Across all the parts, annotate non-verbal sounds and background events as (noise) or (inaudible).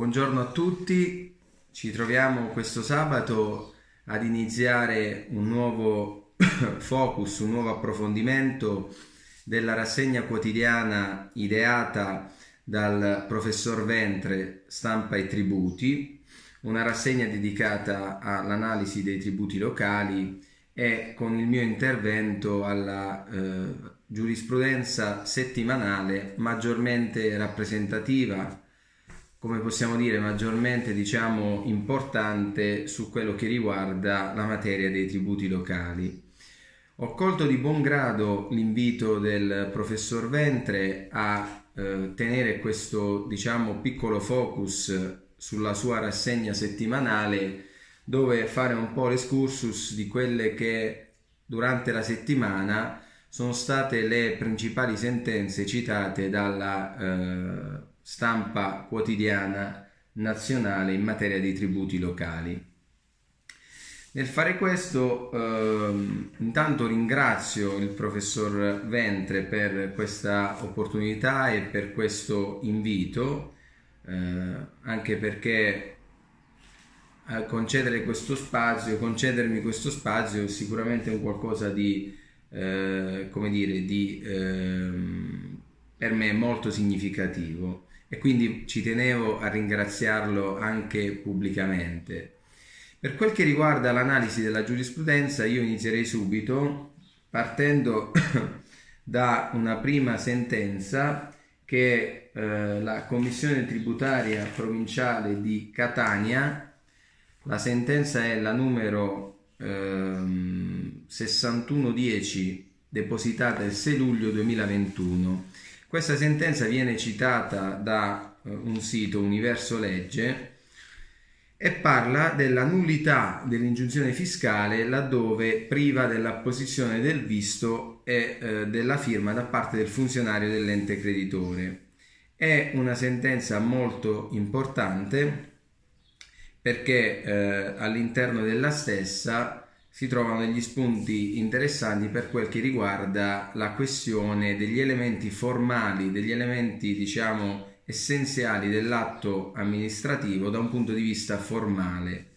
Buongiorno a tutti, ci troviamo questo sabato ad iniziare un nuovo (coughs) focus, un nuovo approfondimento della rassegna quotidiana ideata dal professor Ventre Stampa e Tributi, una rassegna dedicata all'analisi dei tributi locali e con il mio intervento alla eh, giurisprudenza settimanale maggiormente rappresentativa, come possiamo dire maggiormente diciamo importante su quello che riguarda la materia dei tributi locali. Ho colto di buon grado l'invito del professor Ventre a eh, tenere questo diciamo piccolo focus sulla sua rassegna settimanale dove fare un po' l'escursus di quelle che durante la settimana sono state le principali sentenze citate dalla eh, stampa quotidiana nazionale in materia di tributi locali. Nel fare questo, eh, intanto ringrazio il professor Ventre per questa opportunità e per questo invito, eh, anche perché eh, concedere questo spazio, concedermi questo spazio è sicuramente un qualcosa di, eh, come dire, di, ehm, per me molto significativo e quindi ci tenevo a ringraziarlo anche pubblicamente. Per quel che riguarda l'analisi della giurisprudenza, io inizierei subito partendo (coughs) da una prima sentenza che eh, la Commissione tributaria provinciale di Catania la sentenza è la numero ehm, 6110 depositata il 6 luglio 2021. Questa sentenza viene citata da eh, un sito Universo Legge e parla della nullità dell'ingiunzione fiscale laddove priva dell'apposizione del visto e eh, della firma da parte del funzionario dell'ente creditore. È una sentenza molto importante perché eh, all'interno della stessa si trovano degli spunti interessanti per quel che riguarda la questione degli elementi formali, degli elementi diciamo essenziali dell'atto amministrativo da un punto di vista formale.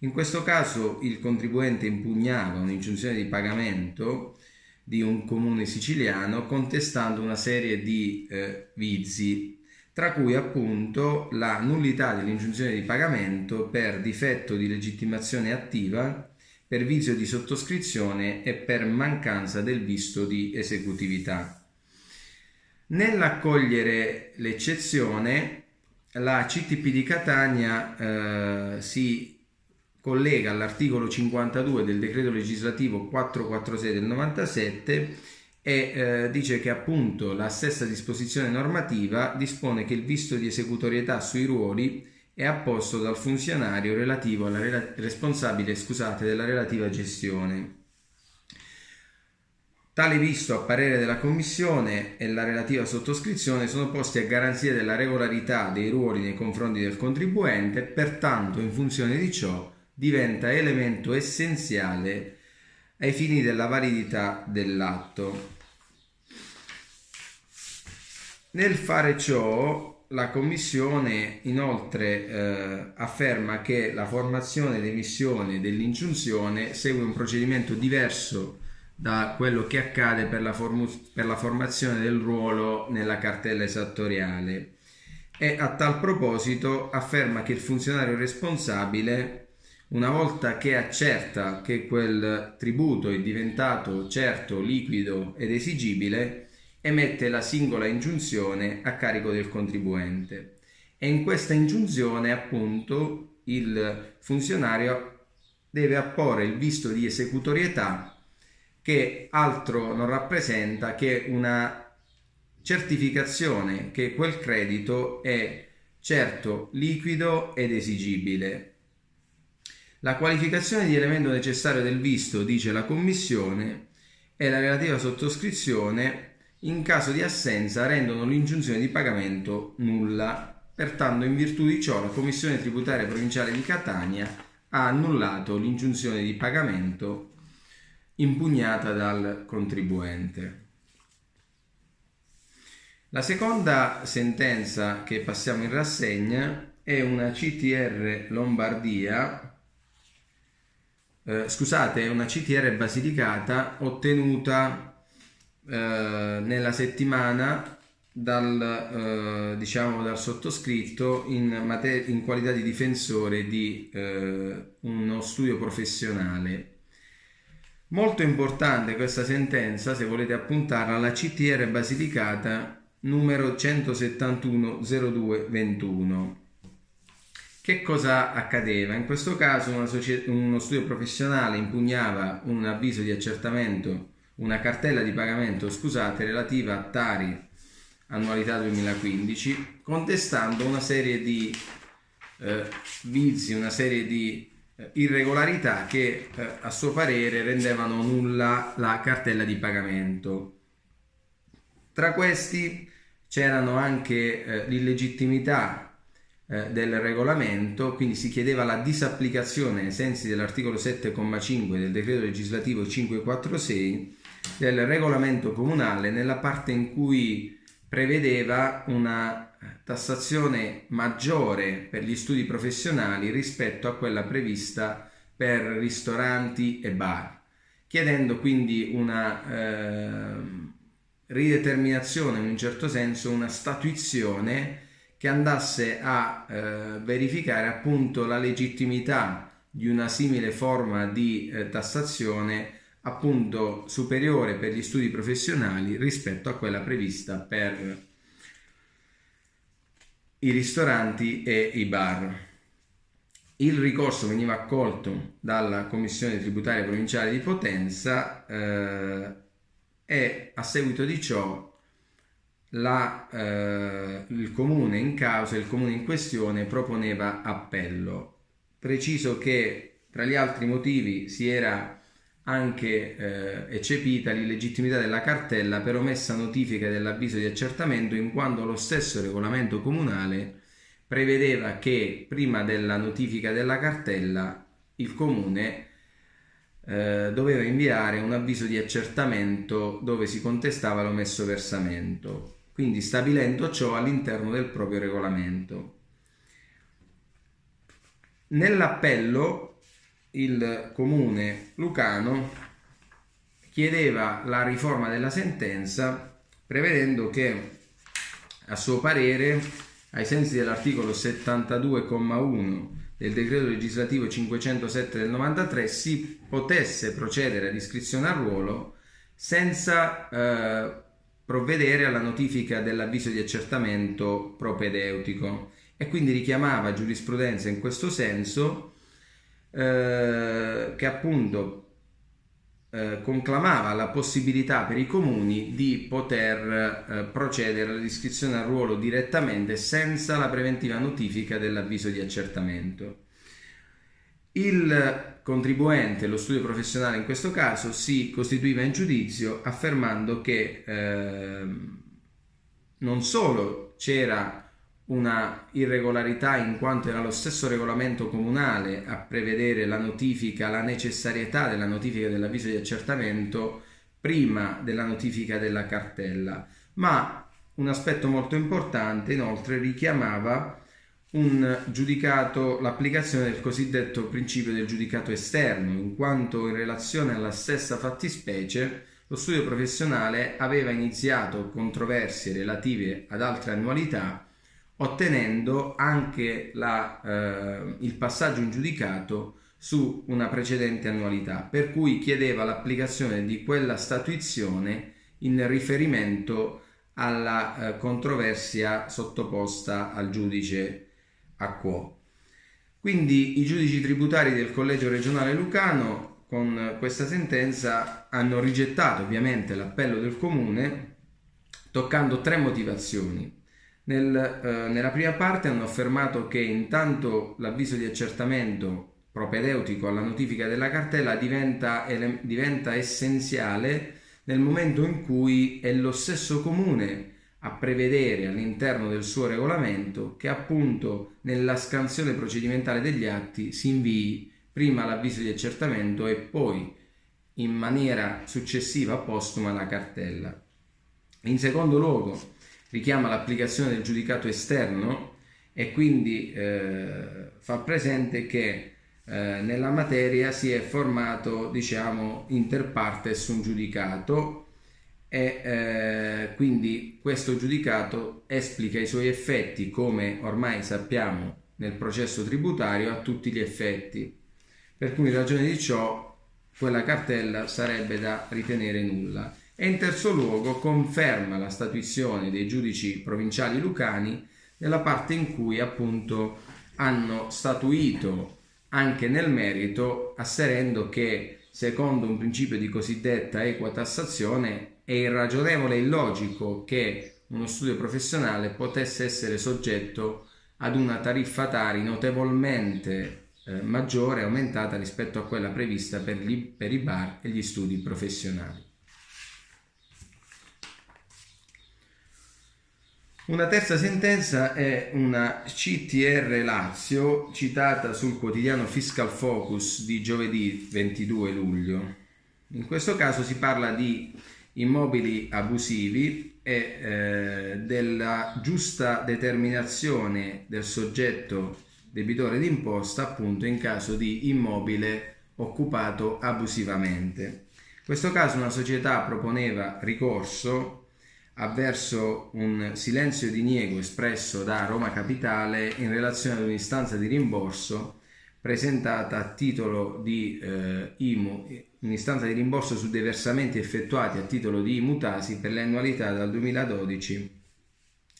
In questo caso il contribuente impugnava un'ingiunzione di pagamento di un comune siciliano contestando una serie di eh, vizi tra cui appunto la nullità dell'ingiunzione di pagamento per difetto di legittimazione attiva, per vizio di sottoscrizione e per mancanza del visto di esecutività. Nell'accogliere l'eccezione, la CTP di Catania eh, si collega all'articolo 52 del decreto legislativo 446 del 97 e eh, dice che appunto la stessa disposizione normativa dispone che il visto di esecutorietà sui ruoli è apposto dal funzionario rela- responsabile scusate, della relativa gestione. Tale visto a parere della Commissione e la relativa sottoscrizione sono posti a garanzia della regolarità dei ruoli nei confronti del contribuente pertanto in funzione di ciò diventa elemento essenziale ai fini della validità dell'atto. Nel fare ciò, la Commissione inoltre eh, afferma che la formazione ed emissione dell'ingiunzione segue un procedimento diverso da quello che accade per la, form- per la formazione del ruolo nella cartella esattoriale. E a tal proposito afferma che il funzionario responsabile una volta che accerta che quel tributo è diventato certo, liquido ed esigibile, emette la singola ingiunzione a carico del contribuente e in questa ingiunzione appunto il funzionario deve apporre il visto di esecutorietà che altro non rappresenta che una certificazione che quel credito è certo liquido ed esigibile. La qualificazione di elemento necessario del visto, dice la Commissione, è la relativa sottoscrizione in caso di assenza rendono l'ingiunzione di pagamento nulla. Pertanto, in virtù di ciò, la Commissione tributaria provinciale di Catania ha annullato l'ingiunzione di pagamento impugnata dal contribuente. La seconda sentenza che passiamo in rassegna è una CTR Lombardia, eh, scusate, è una CTR Basilicata ottenuta eh, nella settimana dal, eh, diciamo, dal sottoscritto in, mater- in, qualità di difensore di eh, uno studio professionale. Molto importante questa sentenza, se volete appuntarla, la CTR Basilicata numero 171-02-21. Che cosa accadeva? In questo caso socie- uno studio professionale impugnava un avviso di accertamento, una cartella di pagamento, scusate, relativa a Tari annualità 2015, contestando una serie di eh, vizi, una serie di eh, irregolarità che eh, a suo parere rendevano nulla la cartella di pagamento. Tra questi c'erano anche eh, l'illegittimità eh, del regolamento, quindi si chiedeva la disapplicazione ai sensi dell'articolo 7,5 del decreto legislativo 546 del regolamento comunale nella parte in cui prevedeva una tassazione maggiore per gli studi professionali rispetto a quella prevista per ristoranti e bar, chiedendo quindi una eh, rideterminazione, in un certo senso, una statuizione che andasse a eh, verificare appunto la legittimità di una simile forma di eh, tassazione appunto superiore per gli studi professionali rispetto a quella prevista per i ristoranti e i bar. Il ricorso veniva accolto dalla Commissione tributaria provinciale di Potenza eh, e a seguito di ciò la, eh, il comune in causa, il comune in questione proponeva appello. Preciso che tra gli altri motivi si era anche eh, eccepita l'illegittimità della cartella per omessa notifica dell'avviso di accertamento in quanto lo stesso regolamento comunale prevedeva che prima della notifica della cartella il comune eh, doveva inviare un avviso di accertamento dove si contestava l'omesso versamento, quindi stabilendo ciò all'interno del proprio regolamento. Nell'appello il comune lucano chiedeva la riforma della sentenza prevedendo che a suo parere ai sensi dell'articolo 72,1 del decreto legislativo 507 del 93 si potesse procedere all'iscrizione a ruolo senza eh, provvedere alla notifica dell'avviso di accertamento propedeutico e quindi richiamava giurisprudenza in questo senso eh, che appunto eh, conclamava la possibilità per i comuni di poter eh, procedere all'iscrizione al ruolo direttamente senza la preventiva notifica dell'avviso di accertamento. Il contribuente, lo studio professionale in questo caso, si costituiva in giudizio affermando che ehm, non solo c'era una irregolarità in quanto era lo stesso regolamento comunale a prevedere la notifica, la necessarietà della notifica dell'avviso di accertamento prima della notifica della cartella, ma un aspetto molto importante inoltre richiamava un giudicato, l'applicazione del cosiddetto principio del giudicato esterno, in quanto in relazione alla stessa fattispecie lo studio professionale aveva iniziato controversie relative ad altre annualità ottenendo anche la, eh, il passaggio in giudicato su una precedente annualità, per cui chiedeva l'applicazione di quella statuizione in riferimento alla eh, controversia sottoposta al giudice a quo. Quindi i giudici tributari del Collegio regionale Lucano con questa sentenza hanno rigettato ovviamente l'appello del comune toccando tre motivazioni. Nel, eh, nella prima parte hanno affermato che intanto l'avviso di accertamento propedeutico alla notifica della cartella diventa, ele- diventa essenziale nel momento in cui è lo stesso comune a prevedere all'interno del suo regolamento che appunto nella scansione procedimentale degli atti si invii prima l'avviso di accertamento e poi in maniera successiva postuma la cartella. In secondo luogo, richiama l'applicazione del giudicato esterno e quindi eh, fa presente che eh, nella materia si è formato diciamo inter partes un giudicato e eh, quindi questo giudicato esplica i suoi effetti come ormai sappiamo nel processo tributario a tutti gli effetti. Per cui in ragione di ciò quella cartella sarebbe da ritenere nulla. E in terzo luogo conferma la statuizione dei giudici provinciali lucani nella parte in cui appunto hanno statuito anche nel merito asserendo che secondo un principio di cosiddetta equa tassazione è irragionevole e illogico che uno studio professionale potesse essere soggetto ad una tariffa tari notevolmente eh, maggiore, aumentata rispetto a quella prevista per, gli, per i bar e gli studi professionali. Una terza sentenza è una CTR Lazio citata sul quotidiano Fiscal Focus di giovedì 22 luglio. In questo caso si parla di immobili abusivi e eh, della giusta determinazione del soggetto debitore d'imposta appunto in caso di immobile occupato abusivamente. In questo caso una società proponeva ricorso avverso un silenzio di niego espresso da Roma Capitale in relazione ad un'istanza di rimborso presentata a titolo di eh, IMU, un'istanza di rimborso su dei versamenti effettuati a titolo di IMUTASI per le annualità dal 2012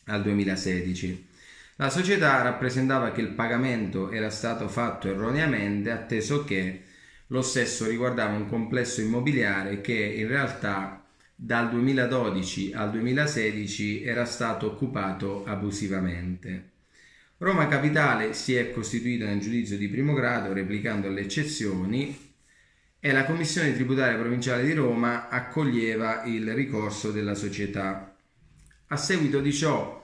al 2016. La società rappresentava che il pagamento era stato fatto erroneamente atteso che lo stesso riguardava un complesso immobiliare che in realtà dal 2012 al 2016 era stato occupato abusivamente. Roma Capitale si è costituita nel giudizio di primo grado replicando le eccezioni e la Commissione tributaria provinciale di Roma accoglieva il ricorso della società. A seguito di ciò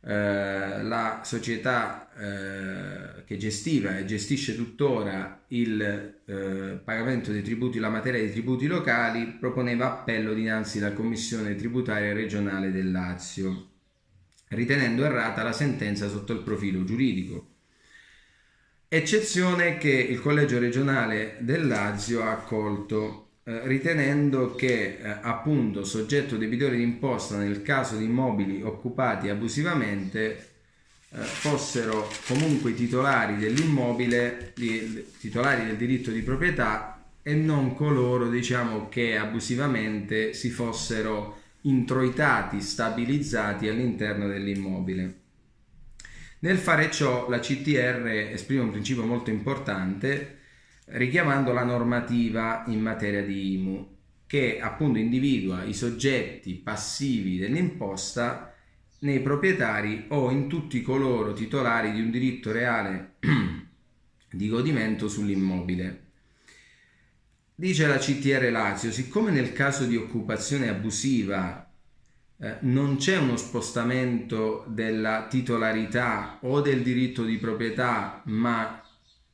eh, la società eh, che gestiva e gestisce tuttora il eh, pagamento dei tributi, la materia dei tributi locali, proponeva appello dinanzi alla Commissione tributaria regionale del Lazio, ritenendo errata la sentenza sotto il profilo giuridico. Eccezione che il collegio regionale del Lazio ha accolto eh, ritenendo che eh, appunto soggetto debitore d'imposta nel caso di immobili occupati abusivamente eh, fossero comunque titolari dell'immobile, i titolari del diritto di proprietà e non coloro diciamo che abusivamente si fossero introitati, stabilizzati all'interno dell'immobile. Nel fare ciò la CTR esprime un principio molto importante richiamando la normativa in materia di IMU che appunto individua i soggetti passivi dell'imposta nei proprietari o in tutti coloro titolari di un diritto reale (clears throat) di godimento sull'immobile. Dice la CTR Lazio, siccome nel caso di occupazione abusiva eh, non c'è uno spostamento della titolarità o del diritto di proprietà, ma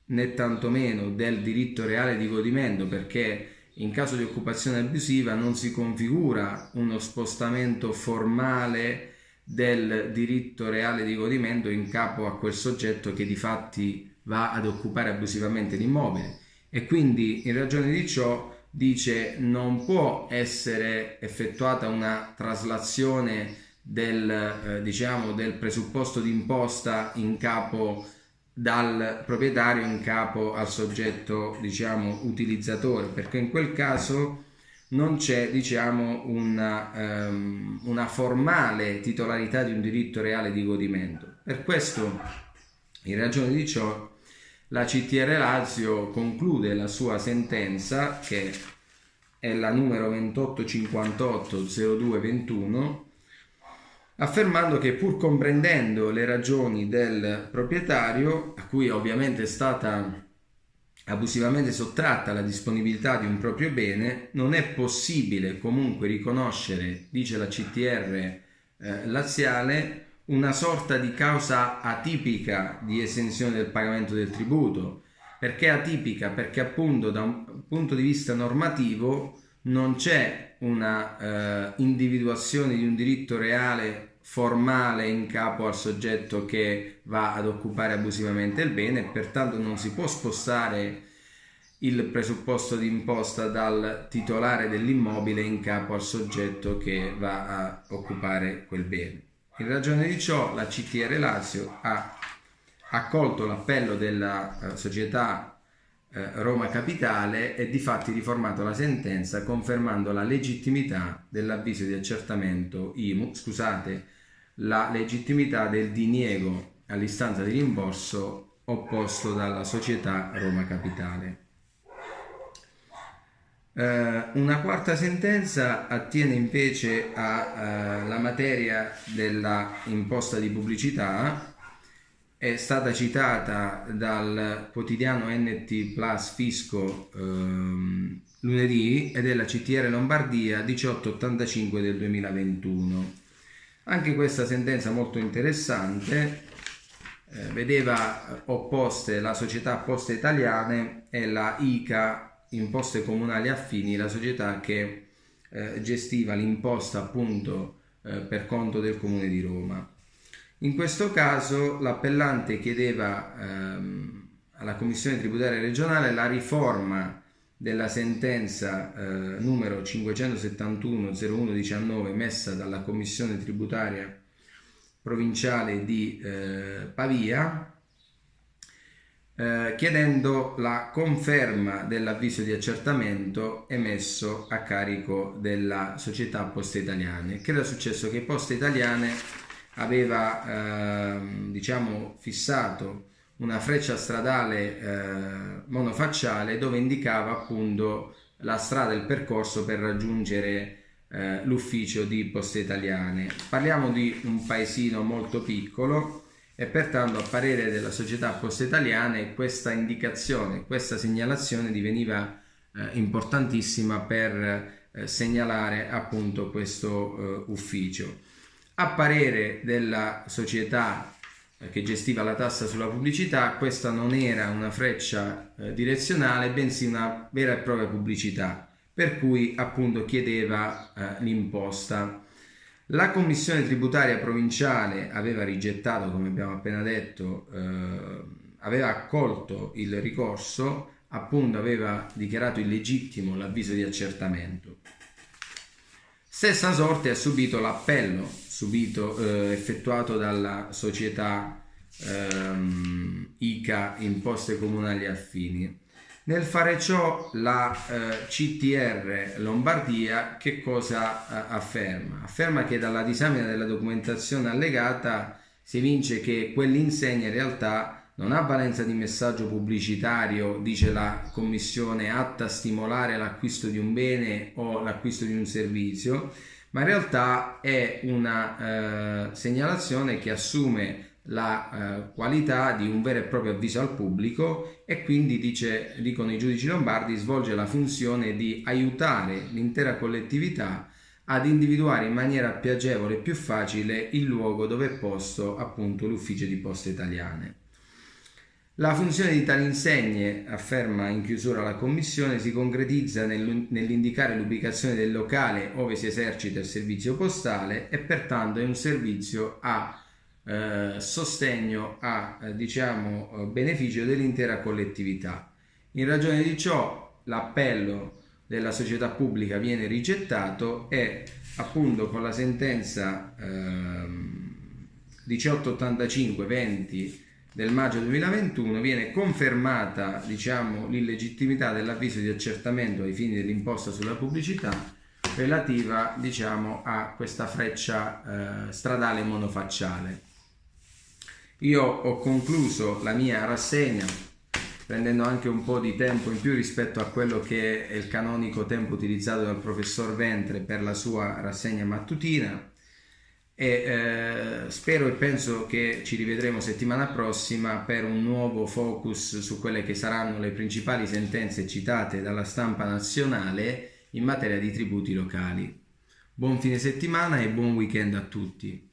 né tantomeno del diritto reale di godimento perché in caso di occupazione abusiva non si configura uno spostamento formale del diritto reale di godimento in capo a quel soggetto che di fatti va ad occupare abusivamente l'immobile. E quindi in ragione di ciò dice non può essere effettuata una traslazione del, eh, diciamo, del presupposto di imposta in capo dal proprietario in capo al soggetto diciamo utilizzatore perché in quel caso non c'è diciamo una, um, una formale titolarità di un diritto reale di godimento per questo in ragione di ciò la CTR Lazio conclude la sua sentenza che è la numero 2858 0221 affermando che pur comprendendo le ragioni del proprietario, a cui ovviamente è stata abusivamente sottratta la disponibilità di un proprio bene, non è possibile comunque riconoscere, dice la CTR eh, laziale, una sorta di causa atipica di esenzione del pagamento del tributo. Perché atipica? Perché appunto da un punto di vista normativo non c'è una eh, individuazione di un diritto reale formale in capo al soggetto che va ad occupare abusivamente il bene e pertanto non si può spostare il presupposto di imposta dal titolare dell'immobile in capo al soggetto che va a occupare quel bene. In ragione di ciò la CTR Lazio ha accolto l'appello della eh, società eh, Roma Capitale e di fatti riformato la sentenza confermando la legittimità dell'avviso di accertamento IMU, scusate, la legittimità del diniego all'istanza di rimborso opposto dalla società Roma Capitale. Uh, una quarta sentenza attiene invece alla uh, materia della imposta di pubblicità è stata citata dal quotidiano NT Plus Fisco ehm, lunedì ed è la CTR Lombardia 1885 del 2021. Anche questa sentenza molto interessante eh, vedeva opposte la società Poste Italiane e la ICA Imposte Comunali Affini, la società che eh, gestiva l'imposta appunto eh, per conto del Comune di Roma. In questo caso l'appellante chiedeva ehm, alla Commissione tributaria regionale la riforma della sentenza eh, numero 571-0119 emessa dalla Commissione tributaria provinciale di eh, Pavia eh, chiedendo la conferma dell'avviso di accertamento emesso a carico della società Poste Italiane. Che era successo? Che Poste Italiane aveva eh, diciamo fissato una freccia stradale eh, monofacciale dove indicava appunto la strada e il percorso per raggiungere eh, l'ufficio di Poste Italiane. Parliamo di un paesino molto piccolo e pertanto a parere della società Poste Italiane questa indicazione, questa segnalazione diveniva eh, importantissima per eh, segnalare appunto questo eh, ufficio. A parere della società eh, che gestiva la tassa sulla pubblicità, questa non era una freccia eh, direzionale, bensì una vera e propria pubblicità, per cui appunto chiedeva eh, l'imposta. La commissione tributaria provinciale aveva rigettato, come abbiamo appena detto, eh, aveva accolto il ricorso, appunto aveva dichiarato illegittimo l'avviso di accertamento. Stessa sorte ha subito l'appello subito, eh, effettuato dalla società ehm, ICA Imposte Comunali Affini. Nel fare ciò la eh, CTR Lombardia che cosa eh, afferma? Afferma che dalla disamina della documentazione allegata si evince che quell'insegna in realtà non ha valenza di messaggio pubblicitario, dice la Commissione, atta a stimolare l'acquisto di un bene o l'acquisto di un servizio, ma in realtà è una eh, segnalazione che assume la eh, qualità di un vero e proprio avviso al pubblico e quindi dice, dicono i giudici lombardi svolge la funzione di aiutare l'intera collettività ad individuare in maniera più agevole e più facile il luogo dove è posto appunto l'ufficio di poste italiane. La funzione di tali insegne, afferma in chiusura la Commissione, si concretizza nell'indicare l'ubicazione del locale dove si esercita il servizio postale e pertanto è un servizio a eh, sostegno, a eh, diciamo, eh, beneficio dell'intera collettività. In ragione di ciò l'appello della società pubblica viene rigettato e appunto con la sentenza eh, 1885 20 del maggio 2021 viene confermata diciamo, l'illegittimità dell'avviso di accertamento ai fini dell'imposta sulla pubblicità relativa diciamo, a questa freccia eh, stradale monofacciale. Io ho concluso la mia rassegna prendendo anche un po' di tempo in più rispetto a quello che è il canonico tempo utilizzato dal professor Ventre per la sua rassegna mattutina e eh, spero e penso che ci rivedremo settimana prossima per un nuovo focus su quelle che saranno le principali sentenze citate dalla stampa nazionale in materia di tributi locali. Buon fine settimana e buon weekend a tutti.